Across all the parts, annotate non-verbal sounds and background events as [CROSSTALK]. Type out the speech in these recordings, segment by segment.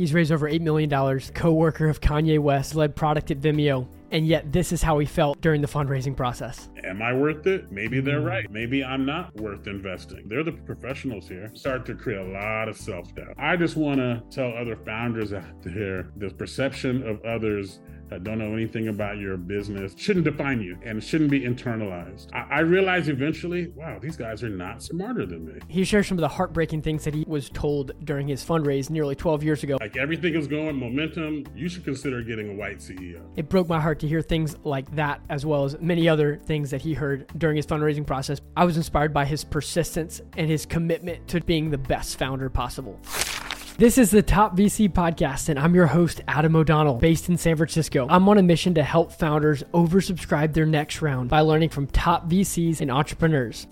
He's raised over $8 million, co worker of Kanye West, led product at Vimeo, and yet this is how he felt during the fundraising process. Am I worth it? Maybe they're right. Maybe I'm not worth investing. They're the professionals here. Start to create a lot of self doubt. I just want to tell other founders out there the perception of others that don't know anything about your business shouldn't define you and shouldn't be internalized. I, I realized eventually, wow, these guys are not smarter than me. He shares some of the heartbreaking things that he was told during his fundraise nearly 12 years ago. Like everything is going momentum, you should consider getting a white CEO. It broke my heart to hear things like that, as well as many other things that he heard during his fundraising process. I was inspired by his persistence and his commitment to being the best founder possible. This is the Top VC Podcast, and I'm your host, Adam O'Donnell, based in San Francisco. I'm on a mission to help founders oversubscribe their next round by learning from top VCs and entrepreneurs.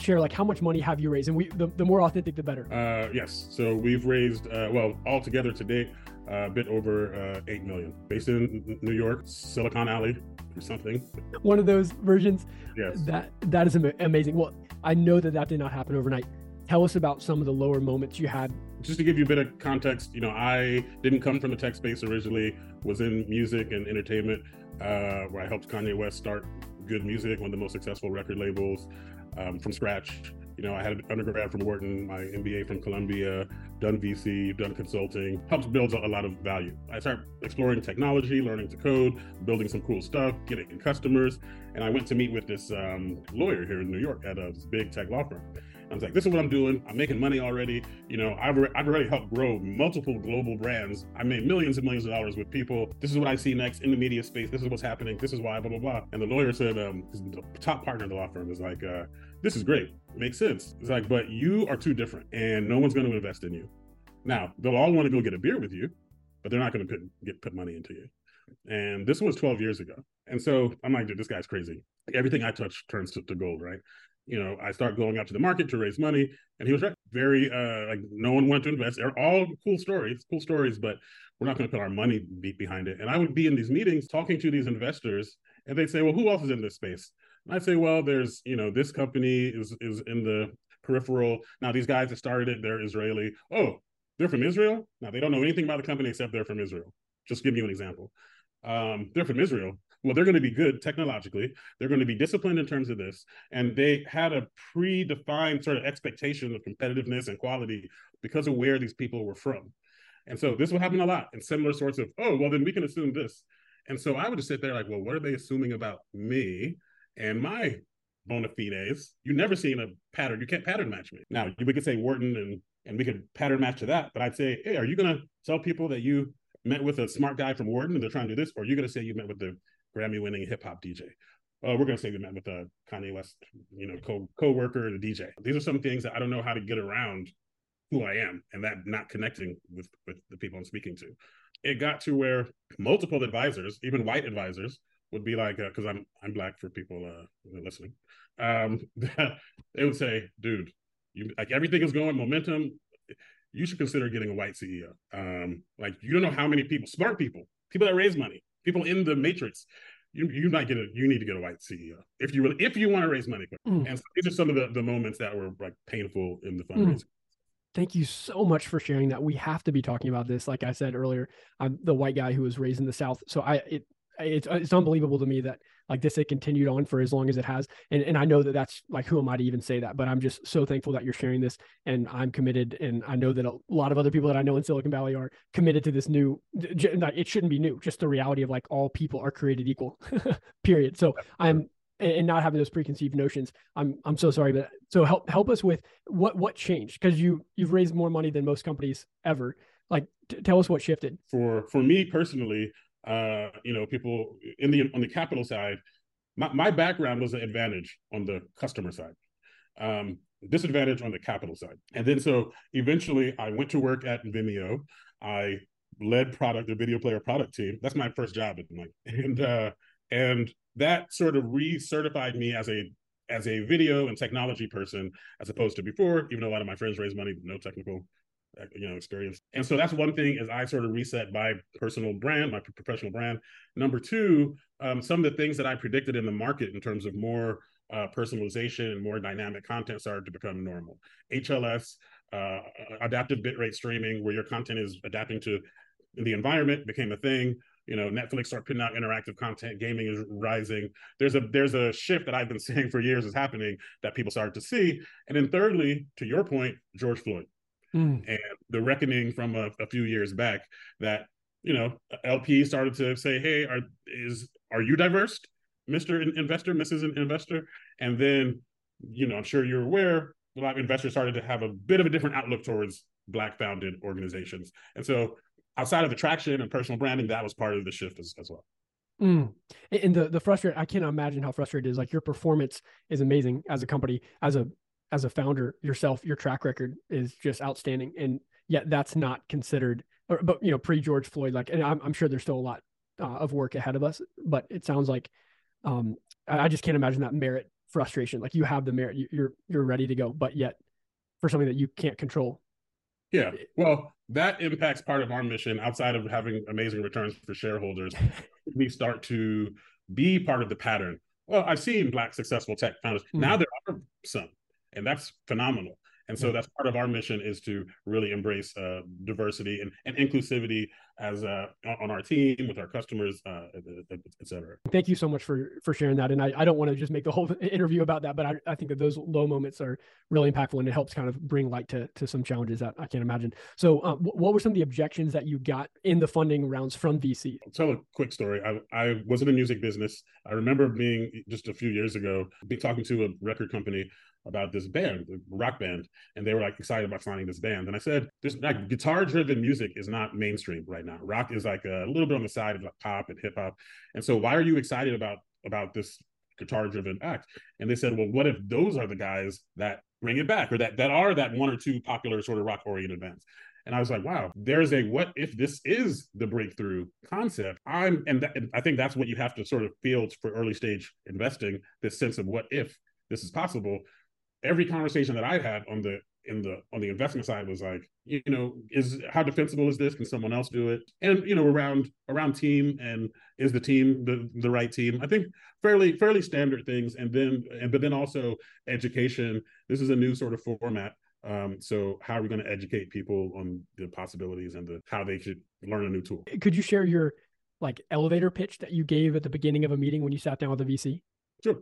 Share like how much money have you raised, and we the, the more authentic, the better. Uh, yes, so we've raised uh, well altogether to date uh, a bit over uh, eight million, based in New York, Silicon Alley, or something. One of those versions. Yes. That that is amazing. Well, I know that that did not happen overnight. Tell us about some of the lower moments you had just to give you a bit of context, you know, I didn't come from the tech space originally, was in music and entertainment, uh, where I helped Kanye West start GOOD Music, one of the most successful record labels um, from scratch. You know, I had an undergrad from Wharton, my MBA from Columbia, done VC, done consulting, helps build a lot of value. I started exploring technology, learning to code, building some cool stuff, getting customers. And I went to meet with this um, lawyer here in New York at a big tech law firm. I was like, this is what I'm doing. I'm making money already. You know, I've, I've already helped grow multiple global brands. I made millions and millions of dollars with people. This is what I see next in the media space. This is what's happening. This is why, blah, blah, blah. And the lawyer said, um, the top partner in the law firm is like, uh, this is great. Makes sense. It's like, but you are too different and no one's going to invest in you. Now, they'll all want to go get a beer with you, but they're not going to put, get, put money into you. And this was 12 years ago. And so I'm like, dude, this guy's crazy. Everything I touch turns to, to gold, right? You know, I start going out to the market to raise money. And he was right. Very uh like no one wanted to invest. They're all cool stories, cool stories, but we're not going to put our money behind it. And I would be in these meetings talking to these investors, and they'd say, Well, who else is in this space? And I'd say, Well, there's, you know, this company is is in the peripheral. Now, these guys that started it, they're Israeli. Oh, they're from Israel? Now they don't know anything about the company except they're from Israel. Just give you an example. Um, they're from Israel well, they're going to be good technologically. They're going to be disciplined in terms of this. And they had a predefined sort of expectation of competitiveness and quality because of where these people were from. And so this will happen a lot in similar sorts of, oh, well, then we can assume this. And so I would just sit there like, well, what are they assuming about me and my bona fides? You've never seen a pattern. You can't pattern match me. Now, we could say Wharton and and we could pattern match to that. But I'd say, hey, are you going to tell people that you met with a smart guy from Wharton and they're trying to do this? Or are you going to say you met with the Grammy winning hip hop DJ. Uh, we're gonna say we met with a Kanye West, you know, co co-worker, the DJ. These are some things that I don't know how to get around who I am and that not connecting with with the people I'm speaking to. It got to where multiple advisors, even white advisors, would be like, because uh, I'm I'm black for people uh, listening, um, [LAUGHS] they would say, "Dude, you like everything is going momentum. You should consider getting a white CEO. Um, like you don't know how many people, smart people, people that raise money, people in the matrix you you might get a you need to get a white CEO if you really if you want to raise money. Mm. And so these are some of the, the moments that were like painful in the mm. fundraising. Mm. Thank you so much for sharing that. We have to be talking about this. Like I said earlier, I'm the white guy who was raised in the South, so I it it's it's unbelievable to me that like this it continued on for as long as it has. And and i know that that's like who am i to even say that? But i'm just so thankful that you're sharing this and i'm committed and i know that a lot of other people that i know in silicon valley are committed to this new it shouldn't be new just the reality of like all people are created equal [LAUGHS] period. So i'm and not having those preconceived notions i'm i'm so sorry but so help help us with what what changed? Because you you've raised more money than most companies ever. Like t- tell us what shifted. For for me personally uh, you know, people in the on the capital side, my, my background was an advantage on the customer side. Um, disadvantage on the capital side. And then so eventually I went to work at Vimeo. I led product, the video player product team. That's my first job at like [LAUGHS] and uh and that sort of re-certified me as a as a video and technology person as opposed to before, even though a lot of my friends raised money, no technical you know experience and so that's one thing as i sort of reset my personal brand my professional brand number two um, some of the things that i predicted in the market in terms of more uh, personalization and more dynamic content started to become normal hls uh, adaptive bitrate streaming, where your content is adapting to the environment, became a thing. You know, Netflix started putting out interactive content. Gaming is rising. There's a there's a shift that I've been [LAUGHS] saying for years is happening that people started to see. And then thirdly, to your point, George Floyd mm. and the reckoning from a, a few years back that you know LP started to say, "Hey, are is are you diverse, Mister Investor, Mrs. Investor?" And then, you know, I'm sure you're aware, a lot of investors started to have a bit of a different outlook towards Black founded organizations, and so outside of attraction and personal branding, that was part of the shift as, as well. Mm. And the the frustrating, I can't imagine how frustrated it is. Like your performance is amazing as a company, as a as a founder yourself, your track record is just outstanding, and yet that's not considered. Or, but you know, pre George Floyd, like, and I'm, I'm sure there's still a lot uh, of work ahead of us. But it sounds like um, I, I just can't imagine that merit frustration. Like you have the merit, you, you're you're ready to go, but yet for something that you can't control. Yeah, well, that impacts part of our mission outside of having amazing returns for shareholders. [LAUGHS] we start to be part of the pattern. Well, I've seen black successful tech founders. Mm. Now there are some, and that's phenomenal. And so that's part of our mission is to really embrace uh, diversity and, and inclusivity as uh, on our team with our customers, uh, et cetera. Thank you so much for for sharing that. And I, I don't want to just make the whole [LAUGHS] interview about that, but I, I think that those low moments are really impactful and it helps kind of bring light to, to some challenges that I can't imagine. So uh, what were some of the objections that you got in the funding rounds from VC? I'll tell a quick story. I, I was in the music business. I remember being just a few years ago, be talking to a record company about this band, the rock band, and they were like excited about signing this band. And I said, "This like guitar-driven music is not mainstream right now. Rock is like a little bit on the side of like pop and hip hop. And so, why are you excited about about this guitar-driven act?" And they said, "Well, what if those are the guys that bring it back, or that that are that one or two popular sort of rock-oriented bands?" And I was like, wow, there's a what if this is the breakthrough concept? I'm, and, th- and, I think that's what you have to sort of feel for early stage investing this sense of what if this is possible every conversation that I had on the in the on the investment side was like, you know, is how defensible is this? Can someone else do it? And you know, around around team and is the team the the right team? I think fairly fairly standard things. And then and but then also education. This is a new sort of format. Um, so how are we going to educate people on the possibilities and the how they should learn a new tool? Could you share your like elevator pitch that you gave at the beginning of a meeting when you sat down with the VC? Sure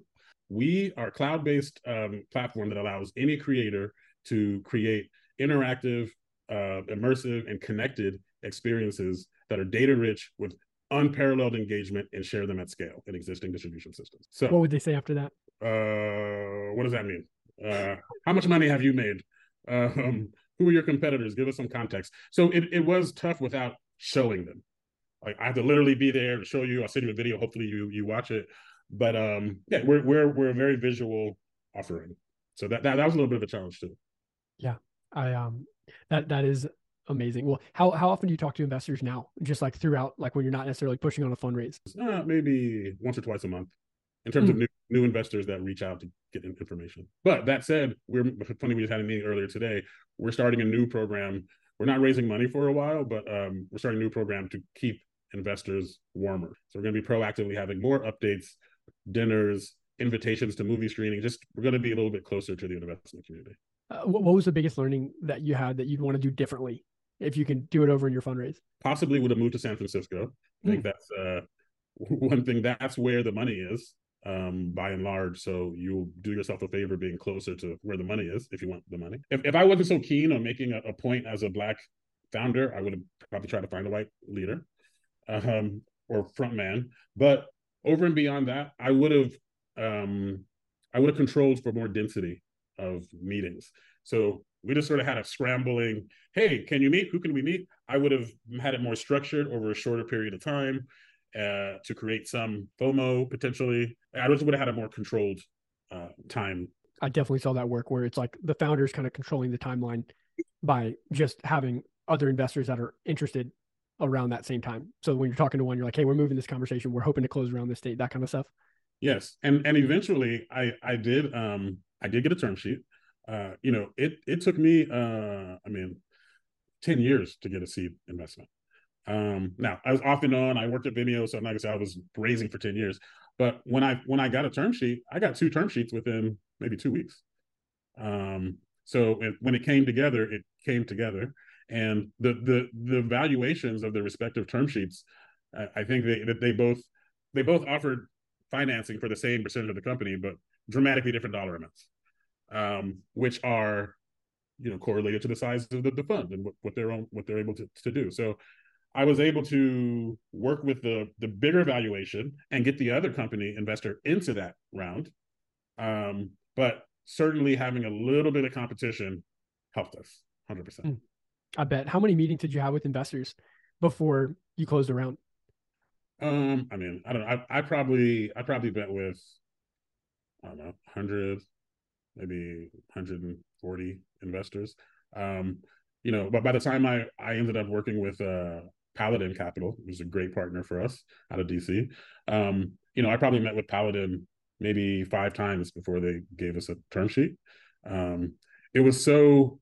we are a cloud-based um, platform that allows any creator to create interactive uh, immersive and connected experiences that are data rich with unparalleled engagement and share them at scale in existing distribution systems. So what would they say after that? Uh, what does that mean? Uh, how much money have you made? Um, who are your competitors? Give us some context. So it, it was tough without showing them. Like i have to literally be there to show you. I'll send you a video. Hopefully you you watch it but um, yeah, we're we're we're a very visual offering, so that, that that was a little bit of a challenge too. Yeah, I um that that is amazing. Well, how how often do you talk to investors now? Just like throughout, like when you're not necessarily pushing on a fundraise? Uh, maybe once or twice a month, in terms mm. of new, new investors that reach out to get information. But that said, we're funny. We just had a meeting earlier today. We're starting a new program. We're not raising money for a while, but um, we're starting a new program to keep investors warmer. So we're going to be proactively having more updates dinners, invitations to movie screening. Just we're going to be a little bit closer to the investment community. Uh, what, what was the biggest learning that you had that you'd want to do differently if you can do it over in your fundraise? Possibly would have moved to San Francisco. I think mm. that's uh, [LAUGHS] one thing. That's where the money is, um, by and large. So you'll do yourself a favor being closer to where the money is if you want the money. If, if I wasn't so keen on making a, a point as a black founder, I would have probably tried to find a white leader um, or front man. But over and beyond that, I would have um, I would have controlled for more density of meetings. So we just sort of had a scrambling, hey, can you meet? Who can we meet? I would have had it more structured over a shorter period of time uh, to create some FOMO potentially. I just would have had a more controlled uh, time. I definitely saw that work where it's like the founders kind of controlling the timeline by just having other investors that are interested around that same time. So when you're talking to one, you're like, hey, we're moving this conversation. We're hoping to close around this date, that kind of stuff. Yes. And and eventually I I did um I did get a term sheet. Uh, you know, it it took me uh I mean 10 years to get a seed investment. Um now I was off and on, I worked at Vimeo, so I'm not gonna say I was raising for 10 years. But when I when I got a term sheet, I got two term sheets within maybe two weeks. Um So when it came together, it came together, and the the the valuations of the respective term sheets, I think they, that they both they both offered financing for the same percentage of the company, but dramatically different dollar amounts, um, which are you know correlated to the size of the, the fund and what, what they're on, what they're able to, to do. So I was able to work with the the bigger valuation and get the other company investor into that round. Um, but certainly having a little bit of competition helped us 100%. I bet. How many meetings did you have with investors before you closed around? Um, I mean, I don't know. I, I probably I probably bet with I don't know, 100 maybe 140 investors. Um, you know, but by the time I I ended up working with uh Paladin Capital, who's a great partner for us out of DC. Um, you know, I probably met with Paladin maybe five times before they gave us a term sheet. Um, it was so,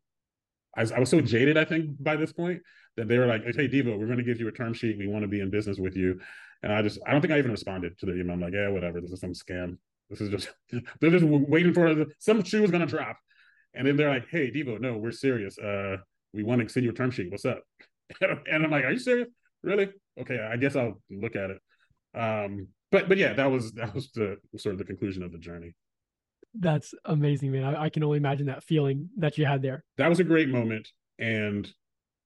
I was, I was so jaded, I think, by this point that they were like, "Hey, Devo, we're going to give you a term sheet. We want to be in business with you." And I just, I don't think I even responded to the email. I'm like, "Yeah, whatever. This is some scam. This is just, [LAUGHS] they're just waiting for some shoe is going to drop." And then they're like, "Hey, Devo, no, we're serious. Uh, we want to send you a term sheet. What's up?" [LAUGHS] and I'm like, "Are you serious? Really? Okay, I guess I'll look at it." Um, but but yeah, that was that was the sort of the conclusion of the journey. That's amazing, man. I, I can only imagine that feeling that you had there. That was a great moment, and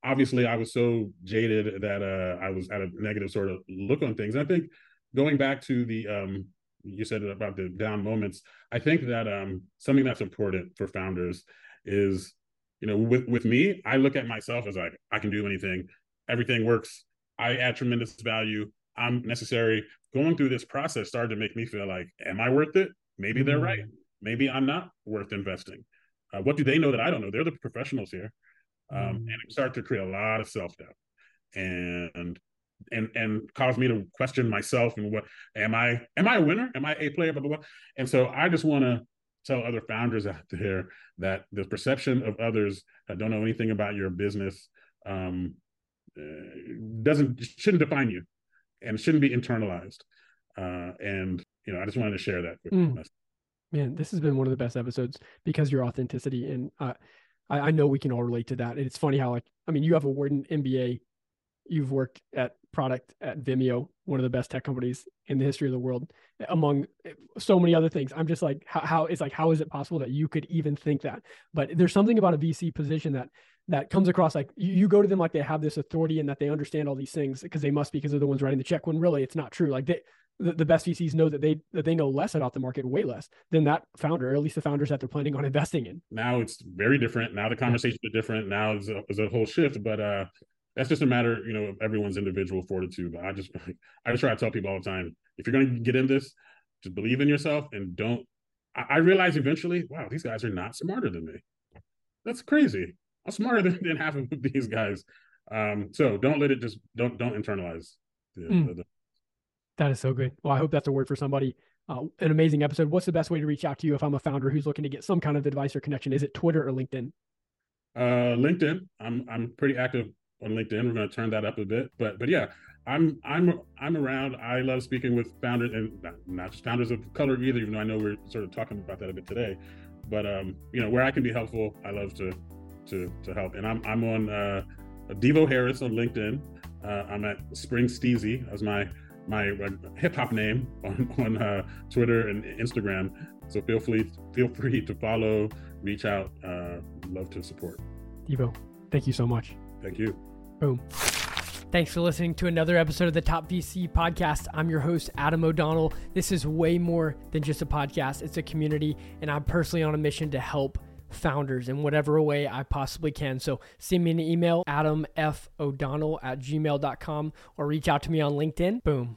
obviously, I was so jaded that uh, I was at a negative sort of look on things. And I think going back to the um, you said about the down moments, I think that um, something that's important for founders is, you know, with with me, I look at myself as like I can do anything, everything works. I add tremendous value. I'm necessary. Going through this process started to make me feel like, am I worth it? Maybe they're right. Maybe I'm not worth investing. Uh, what do they know that I don't know? They're the professionals here, um, mm. and it started to create a lot of self doubt, and and and caused me to question myself and what am I? Am I a winner? Am I a player? Blah blah blah. And so I just want to tell other founders out there that the perception of others that don't know anything about your business um, uh, doesn't shouldn't define you and shouldn't be internalized. Uh, and you know, I just wanted to share that. Mm. Man, this has been one of the best episodes because your authenticity and uh, I, I know we can all relate to that. And it's funny how like I mean, you have a Wharton MBA, you've worked at product at Vimeo, one of the best tech companies in the history of the world, among so many other things. I'm just like, how, how it's like, how is it possible that you could even think that? But there's something about a VC position that that comes across like you, you go to them like they have this authority and that they understand all these things because they must be because they're the ones writing the check when really it's not true. Like they the, the best VCs know that they that they know less about the market, way less than that founder, or at least the founders that they're planning on investing in. Now it's very different. Now the conversations are different. Now it's a, it's a whole shift. But uh that's just a matter, you know, of everyone's individual fortitude. But I just [LAUGHS] I just try to tell people all the time, if you're gonna get in this, just believe in yourself and don't I, I realize eventually, wow, these guys are not smarter than me. That's crazy. I'm smarter than, than half of [LAUGHS] these guys. Um, so don't let it just don't don't internalize. The, mm. the, the... That is so good. Well, I hope that's a word for somebody. Uh, an amazing episode. What's the best way to reach out to you if I'm a founder who's looking to get some kind of advice or connection? Is it Twitter or LinkedIn? Uh, LinkedIn. I'm I'm pretty active on LinkedIn. We're going to turn that up a bit, but but yeah, I'm I'm I'm around. I love speaking with founders and not, not just founders of color either. Even though I know we're sort of talking about that a bit today, but um, you know where I can be helpful, I love to to to help. And I'm I'm on uh, Devo Harris on LinkedIn. Uh, I'm at Spring Steezy as my my hip hop name on [LAUGHS] on uh, Twitter and Instagram. So feel free feel free to follow, reach out. Uh, love to support. Devo, thank you so much. Thank you. Boom. Thanks for listening to another episode of the Top VC podcast. I'm your host, Adam O'Donnell. This is way more than just a podcast, it's a community, and I'm personally on a mission to help founders in whatever way I possibly can. So send me an email, adamfodonnell at gmail.com, or reach out to me on LinkedIn. Boom.